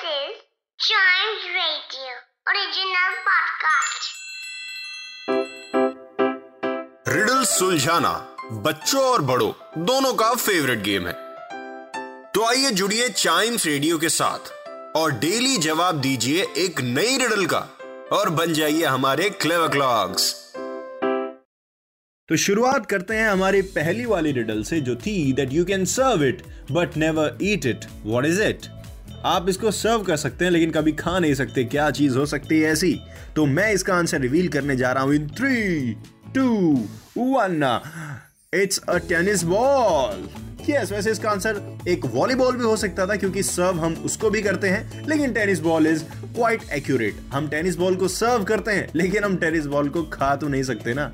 This is Chimes Radio original podcast. Riddle सुलझाना बच्चों और बड़ों दोनों का फेवरेट गेम है। तो आइए जुड़िए चाइम्स रेडियो के साथ और डेली जवाब दीजिए एक नई रिडल का और बन जाइए हमारे क्लेवर क्लॉक्स तो शुरुआत करते हैं हमारी पहली वाली रिडल से जो थी that you can serve it but never eat it what is it आप इसको सर्व कर सकते हैं, लेकिन कभी खा नहीं सकते। क्या चीज़ हो सकती है ऐसी? तो मैं इसका आंसर रिवील करने जा रहा हूँ in three two one it's a tennis ball yes वैसे इसका आंसर एक वॉलीबॉल भी हो सकता था, क्योंकि सर्व हम उसको भी करते हैं, लेकिन tennis ball is quite accurate हम टेनिस बॉल को सर्व करते हैं, लेकिन हम टेनिस बॉल को खा तो नहीं सकते ना।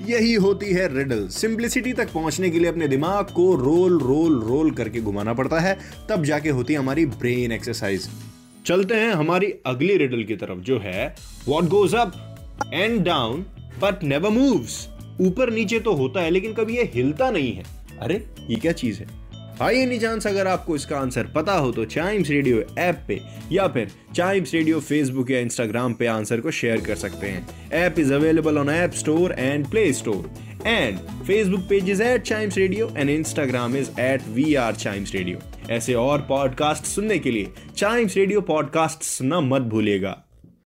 यही होती है रिडल सिंप्लिसिटी तक पहुँचने के लिए अपने दिमाग को रोल रोल रोल करके घुमाना पड़ता है, तब जाके होती है हमारी ब्रेन एक्सरसाइज चलते हैं हमारी अगली रिडल की तरफ़, जो है what goes up and down but never moves ऊपर नीचे तो होता है, लेकिन कभी ये हिलता नहीं है। अरे, ये क्या चीज़ है? आइए नहीं चांस अगर आपको इसका आंसर पता हो तो चाइम्स रेडियो ऐप पे या फिर चाइम्स रेडियो फेसबुक या इंस्टाग्राम पे आंसर को शेयर कर सकते हैं। App is available on app store and play store and Facebook page is at Chimes radio and Instagram is at we are Chimes radio ऐसे और पॉडकास्ट सुनने के लिए चाइम्स रेडियो पॉडकास्ट सुनना मत भूलिएगा।